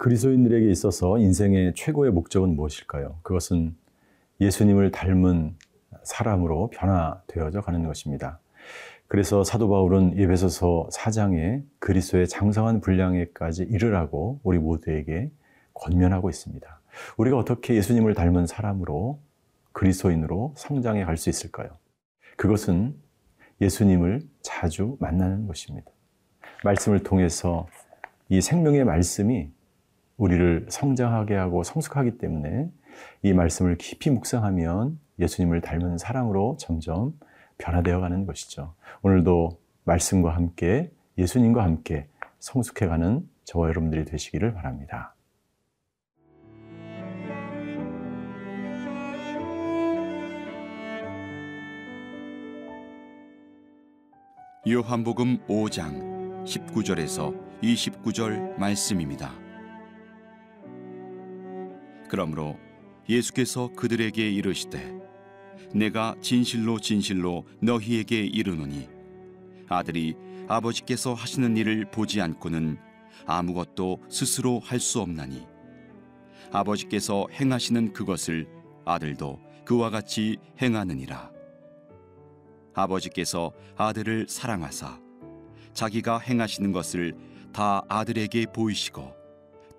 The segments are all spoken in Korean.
그리스도인들에게 있어서 인생의 최고의 목적은 무엇일까요? 그것은 예수님을 닮은 사람으로 변화되어져 가는 것입니다. 그래서 사도 바울은 예배소서 4장에 그리스도의 장성한 분량에까지 이르라고 우리 모두에게 권면하고 있습니다. 우리가 어떻게 예수님을 닮은 사람으로 그리스도인으로 성장해 갈 수 있을까요? 그것은 예수님을 자주 만나는 것입니다. 말씀을 통해서 이 생명의 말씀이 우리를 성장하게 하고 성숙하기 때문에 이 말씀을 깊이 묵상하면 예수님을 닮은 사랑으로 점점 변화되어 가는 것이죠. 오늘도 말씀과 함께 예수님과 함께 성숙해 가는 저와 여러분들이 되시기를 바랍니다. 요한복음 5장 19절에서 29절 말씀입니다. 그러므로 예수께서 그들에게 이르시되 내가 진실로 진실로 너희에게 이르노니 아들이 아버지께서 하시는 일을 보지 않고는 아무것도 스스로 할 수 없나니 아버지께서 행하시는 그것을 아들도 그와 같이 행하느니라. 아버지께서 아들을 사랑하사 자기가 행하시는 것을 다 아들에게 보이시고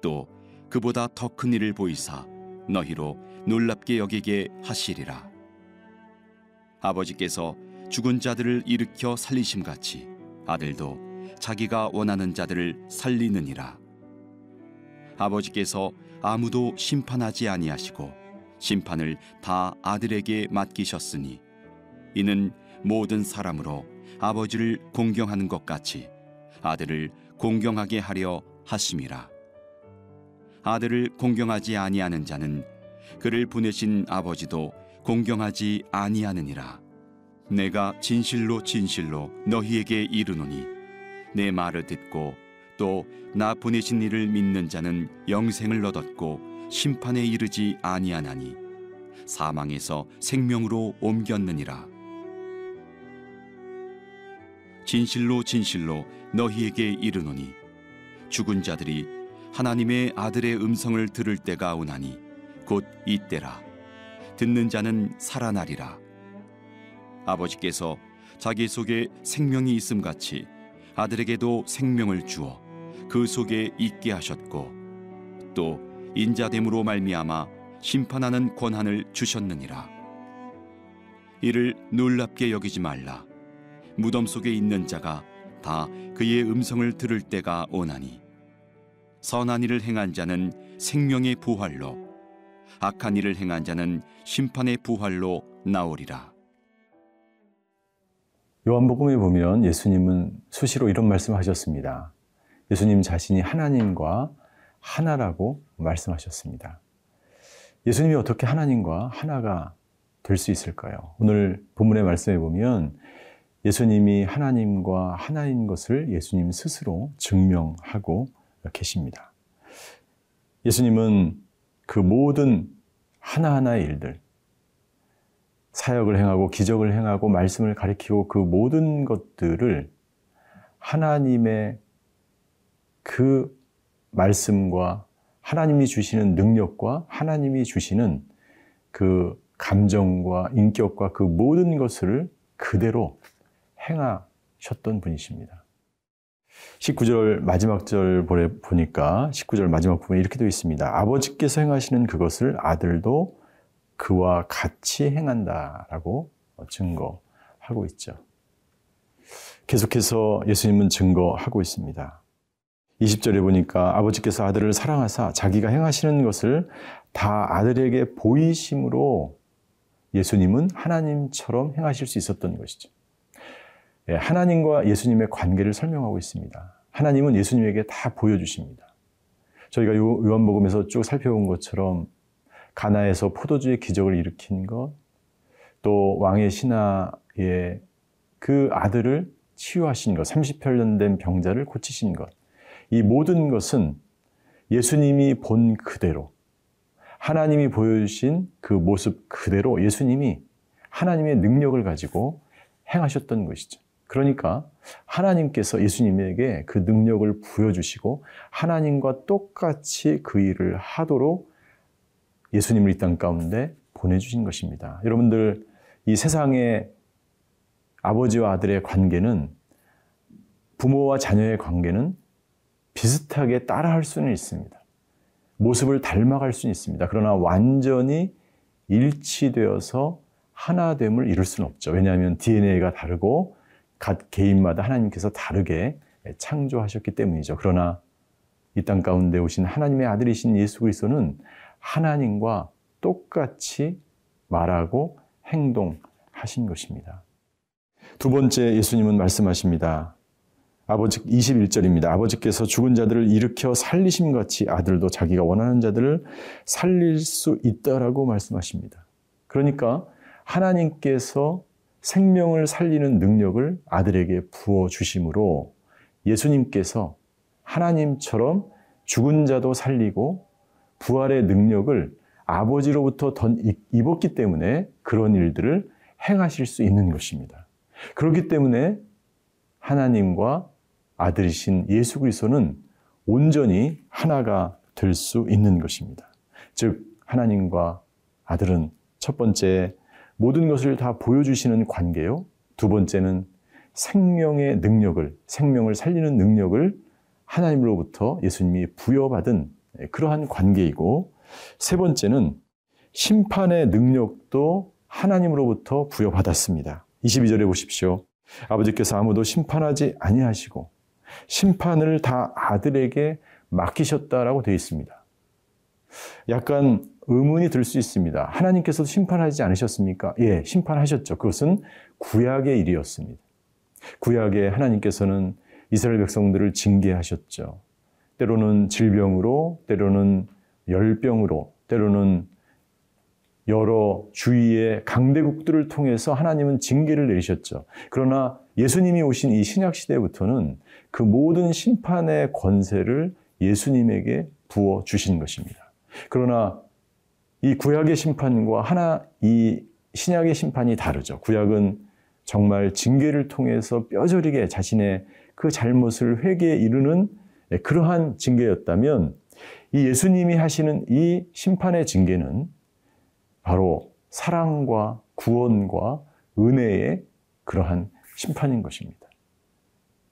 또 그보다 더 큰 일을 보이사 너희로 놀랍게 여기게 하시리라. 아버지께서 죽은 자들을 일으켜 살리심 같이 아들도 자기가 원하는 자들을 살리느니라. 아버지께서 아무도 심판하지 아니하시고 심판을 다 아들에게 맡기셨으니 이는 모든 사람으로 아버지를 공경하는 것 같이 아들을 공경하게 하려 하심이라. 아들을 공경하지 아니하는 자는 그를 보내신 아버지도 공경하지 아니하느니라. 내가 진실로 진실로 너희에게 이르노니 내 말을 듣고 또 나 보내신 이를 믿는 자는 영생을 얻었고 심판에 이르지 아니하나니 사망에서 생명으로 옮겼느니라. 진실로 진실로 너희에게 이르노니 죽은 자들이 하나님의 아들의 음성을 들을 때가 오나니 곧 이때라. 듣는 자는 살아나리라. 아버지께서 자기 속에 생명이 있음 같이 아들에게도 생명을 주어 그 속에 있게 하셨고 또 인자됨으로 말미암아 심판하는 권한을 주셨느니라. 이를 놀랍게 여기지 말라. 무덤 속에 있는 자가 다 그의 음성을 들을 때가 오나니 선한 일을 행한 자는 생명의 부활로 악한 일을 행한 자는 심판의 부활로 나오리라. 요한복음에 보면 예수님은 수시로 이런 말씀하셨습니다. 예수님 자신이 하나님과 하나라고 말씀하셨습니다. 예수님이 어떻게 하나님과 하나가 될 수 있을까요? 오늘 본문의 말씀에 보면 예수님이 하나님과 하나인 것을 예수님 스스로 증명하고 계십니다. 예수님은 그 모든 하나하나의 일들, 사역을 행하고 기적을 행하고 말씀을 가리키고 그 모든 것들을 하나님의 그 말씀과 하나님이 주시는 능력과 하나님이 주시는 그 감정과 인격과 그 모든 것을 그대로 행하셨던 분이십니다. 19절 마지막 절 보니까 19절 마지막 부분에 이렇게 되어 있습니다. 아버지께서 행하시는 그것을 아들도 그와 같이 행한다라고 증거하고 있죠. 계속해서 예수님은 증거하고 있습니다. 20절에 보니까 아버지께서 아들을 사랑하사 자기가 행하시는 것을 다 아들에게 보이심으로 예수님은 하나님처럼 행하실 수 있었던 것이죠. 예, 하나님과 예수님의 관계를 설명하고 있습니다. 하나님은 예수님에게 다 보여주십니다. 저희가 요한복음에서 쭉 살펴본 것처럼 가나에서 포도주의 기적을 일으킨 것, 또 왕의 신하의 그 아들을 치유하신 것, 30편 된 병자를 고치신 것, 이 모든 것은 예수님이 본 그대로, 하나님이 보여주신 그 모습 그대로 예수님이 하나님의 능력을 가지고 행하셨던 것이죠. 그러니까 하나님께서 예수님에게 그 능력을 부여주시고 하나님과 똑같이 그 일을 하도록 예수님을 이 땅 가운데 보내주신 것입니다. 여러분들, 이 세상의 아버지와 아들의 관계는 부모와 자녀의 관계는 비슷하게 따라할 수는 있습니다. 모습을 닮아갈 수는 있습니다. 그러나 완전히 일치되어서 하나됨을 이룰 수는 없죠. 왜냐하면 DNA가 다르고 각 개인마다 하나님께서 다르게 창조하셨기 때문이죠. 그러나 이 땅 가운데 오신 하나님의 아들이신 예수 그리스도는 하나님과 똑같이 말하고 행동하신 것입니다. 두 번째 예수님은 말씀하십니다. 아버지 21절입니다. 아버지께서 죽은 자들을 일으켜 살리심 같이 아들도 자기가 원하는 자들을 살릴 수 있다라고 말씀하십니다. 그러니까 하나님께서 생명을 살리는 능력을 아들에게 부어 주심으로 예수님께서 하나님처럼 죽은 자도 살리고 부활의 능력을 아버지로부터 던 입었기 때문에 그런 일들을 행하실 수 있는 것입니다. 그렇기 때문에 하나님과 아들이신 예수 그리스도는 온전히 하나가 될 수 있는 것입니다. 즉 하나님과 아들은 첫 번째 모든 것을 다 보여주시는 관계요. 두 번째는 생명의 능력을 생명을 살리는 능력을 하나님으로부터 예수님이 부여받은 그러한 관계이고 세 번째는 심판의 능력도 하나님으로부터 부여받았습니다. 22절에 보십시오. 아버지께서 아무도 심판하지 아니하시고 심판을 다 아들에게 맡기셨다라고 되어 있습니다. 약간 의문이 들 수 있습니다. 하나님께서도 심판하지 않으셨습니까? 예, 심판하셨죠. 그것은 구약의 일이었습니다. 구약에 하나님께서는 이스라엘 백성들을 징계하셨죠. 때로는 질병으로, 때로는 열병으로, 때로는 여러 주위의 강대국들을 통해서 하나님은 징계를 내리셨죠. 그러나 예수님이 오신 이 신약 시대부터는 그 모든 심판의 권세를 예수님에게 부어 주신 것입니다. 그러나 이 구약의 심판과 하나 이 신약의 심판이 다르죠. 구약은 정말 징계를 통해서 뼈저리게 자신의 그 잘못을 회개에 이르는 그러한 징계였다면 이 예수님이 하시는 이 심판의 징계는 바로 사랑과 구원과 은혜의 그러한 심판인 것입니다.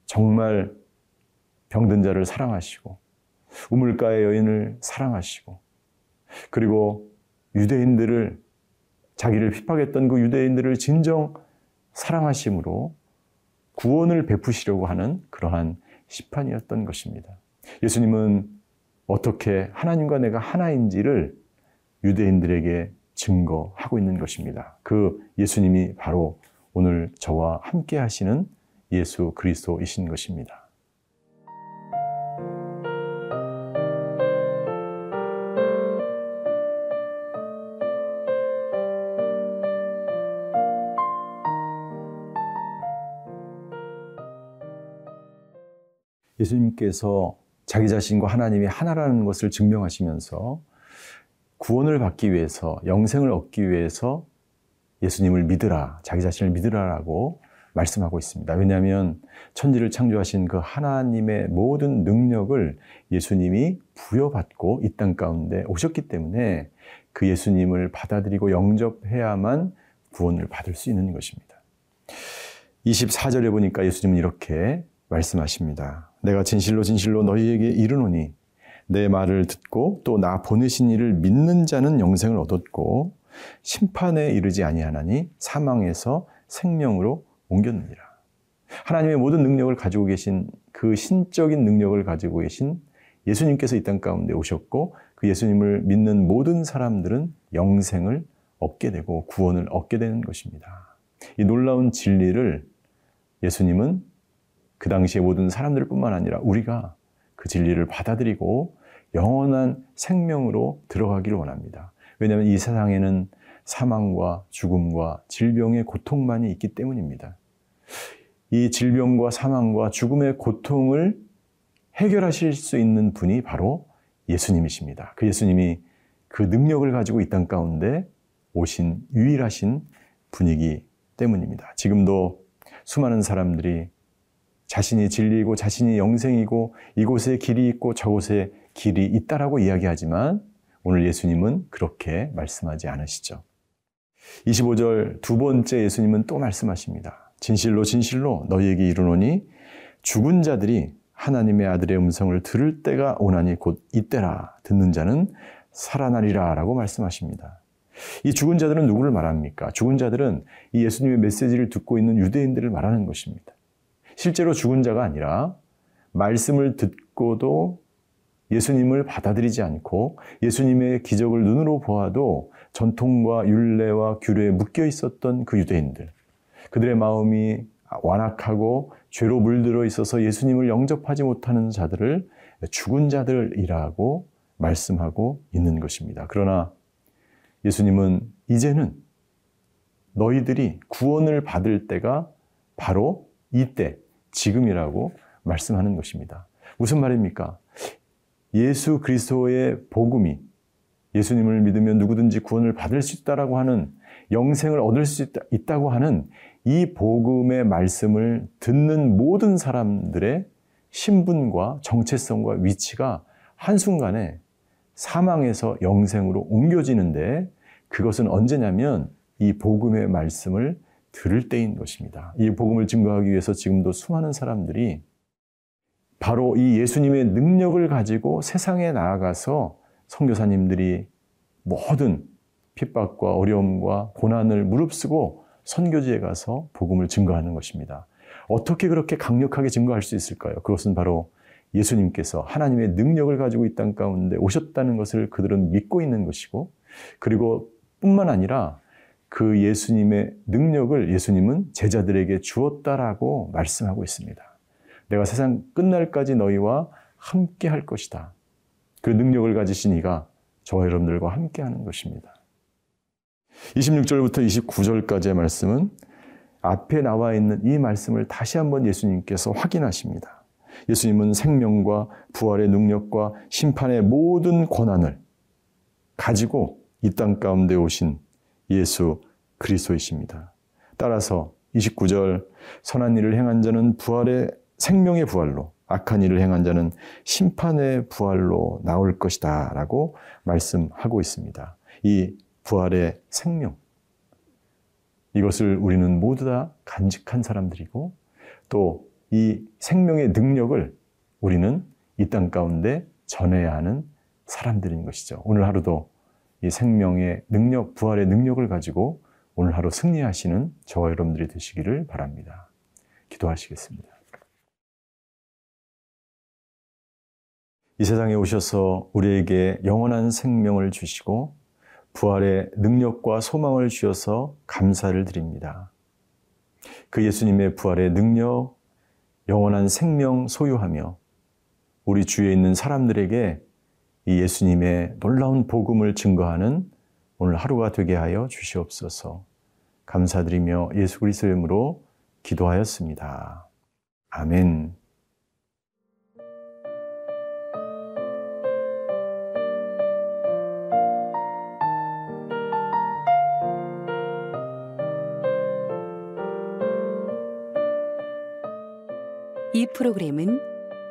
정말 병든 자를 사랑하시고 우물가의 여인을 사랑하시고 그리고 유대인들을 자기를 핍박했던 그 유대인들을 진정 사랑하심으로 구원을 베푸시려고 하는 그러한 심판이었던 것입니다. 예수님은 어떻게 하나님과 내가 하나인지를 유대인들에게 증거하고 있는 것입니다. 그 예수님이 바로 오늘 저와 함께 하시는 예수 그리스도이신 것입니다. 예수님께서 자기 자신과 하나님이 하나라는 것을 증명하시면서 구원을 받기 위해서, 영생을 얻기 위해서 예수님을 믿으라, 자기 자신을 믿으라라고 말씀하고 있습니다. 왜냐하면 천지를 창조하신 그 하나님의 모든 능력을 예수님이 부여받고 이 땅 가운데 오셨기 때문에 그 예수님을 받아들이고 영접해야만 구원을 받을 수 있는 것입니다. 24절에 보니까 예수님은 이렇게 말씀하십니다. 내가 진실로 진실로 너희에게 이르노니 내 말을 듣고 또 나 보내신 이를 믿는 자는 영생을 얻었고 심판에 이르지 아니하나니 사망에서 생명으로 옮겼느니라. 하나님의 모든 능력을 가지고 계신 그 신적인 능력을 가지고 계신 예수님께서 이 땅 가운데 오셨고 그 예수님을 믿는 모든 사람들은 영생을 얻게 되고 구원을 얻게 되는 것입니다. 이 놀라운 진리를 예수님은 그 당시의 모든 사람들 뿐만 아니라 우리가 그 진리를 받아들이고 영원한 생명으로 들어가기를 원합니다. 왜냐하면 이 세상에는 사망과 죽음과 질병의 고통만이 있기 때문입니다. 이 질병과 사망과 죽음의 고통을 해결하실 수 있는 분이 바로 예수님이십니다. 그 예수님이 그 능력을 가지고 이 땅 가운데 오신 유일하신 분이기 때문입니다. 지금도 수많은 사람들이 자신이 진리이고 자신이 영생이고 이곳에 길이 있고 저곳에 길이 있다라고 이야기하지만 오늘 예수님은 그렇게 말씀하지 않으시죠. 25절 두 번째 예수님은 또 말씀하십니다. 진실로 진실로 너희에게 이르노니 죽은 자들이 하나님의 아들의 음성을 들을 때가 오나니 곧 이때라 듣는 자는 살아나리라 라고 말씀하십니다. 이 죽은 자들은 누구를 말합니까? 죽은 자들은 이 예수님의 메시지를 듣고 있는 유대인들을 말하는 것입니다. 실제로 죽은 자가 아니라 말씀을 듣고도 예수님을 받아들이지 않고 예수님의 기적을 눈으로 보아도 전통과 윤례와 규례에 묶여 있었던 그 유대인들. 그들의 마음이 완악하고 죄로 물들어 있어서 예수님을 영접하지 못하는 자들을 죽은 자들이라고 말씀하고 있는 것입니다. 그러나 예수님은 이제는 너희들이 구원을 받을 때가 바로 이때, 지금이라고 말씀하는 것입니다. 무슨 말입니까? 예수 그리스도의 복음이 예수님을 믿으면 누구든지 구원을 받을 수 있다라고 하는 영생을 얻을 수 있다, 고 하는 이 복음의 말씀을 듣는 모든 사람들의 신분과 정체성과 위치가 한순간에 사망에서 영생으로 옮겨지는데 그것은 언제냐면 이 복음의 말씀을 들을 때인 것입니다. 이 복음을 증거하기 위해서 지금도 수많은 사람들이 바로 이 예수님의 능력을 가지고 세상에 나아가서 선교사님들이 모든 핍박과 어려움과 고난을 무릅쓰고 선교지에 가서 복음을 증거하는 것입니다. 어떻게 그렇게 강력하게 증거할 수 있을까요? 그것은 바로 예수님께서 하나님의 능력을 가지고 이 땅 가운데 오셨다는 것을 그들은 믿고 있는 것이고, 그리고 뿐만 아니라 그 예수님의 능력을 예수님은 제자들에게 주었다라고 말씀하고 있습니다. 내가 세상 끝날까지 너희와 함께 할 것이다. 그 능력을 가지신 이가 저와 여러분들과 함께 하는 것입니다. 26절부터 29절까지의 말씀은 앞에 나와 있는 이 말씀을 다시 한번 예수님께서 확인하십니다. 예수님은 생명과 부활의 능력과 심판의 모든 권한을 가지고 이 땅 가운데 오신 예수 그리스도이십니다. 따라서 29절 선한 일을 행한 자는 부활의 생명의 부활로 악한 일을 행한 자는 심판의 부활로 나올 것이다 라고 말씀하고 있습니다. 이 부활의 생명. 이것을 우리는 모두 다 간직한 사람들이고 또 이 생명의 능력을 우리는 이 땅 가운데 전해야 하는 사람들인 것이죠. 오늘 하루도 이 생명의 능력, 부활의 능력을 가지고 오늘 하루 승리하시는 저와 여러분들이 되시기를 바랍니다. 기도하시겠습니다. 이 세상에 오셔서 우리에게 영원한 생명을 주시고 부활의 능력과 소망을 주셔서 감사를 드립니다. 그 예수님의 부활의 능력, 영원한 생명 소유하며 우리 주위에 있는 사람들에게 이 예수님의 놀라운 복음을 증거하는 오늘 하루가 되게 하여 주시옵소서. 감사드리며 예수 그리스도의 이름으로 기도하였습니다. 아멘. 이 프로그램은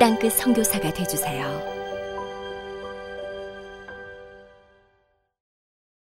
땅끝 선교사가 되주세요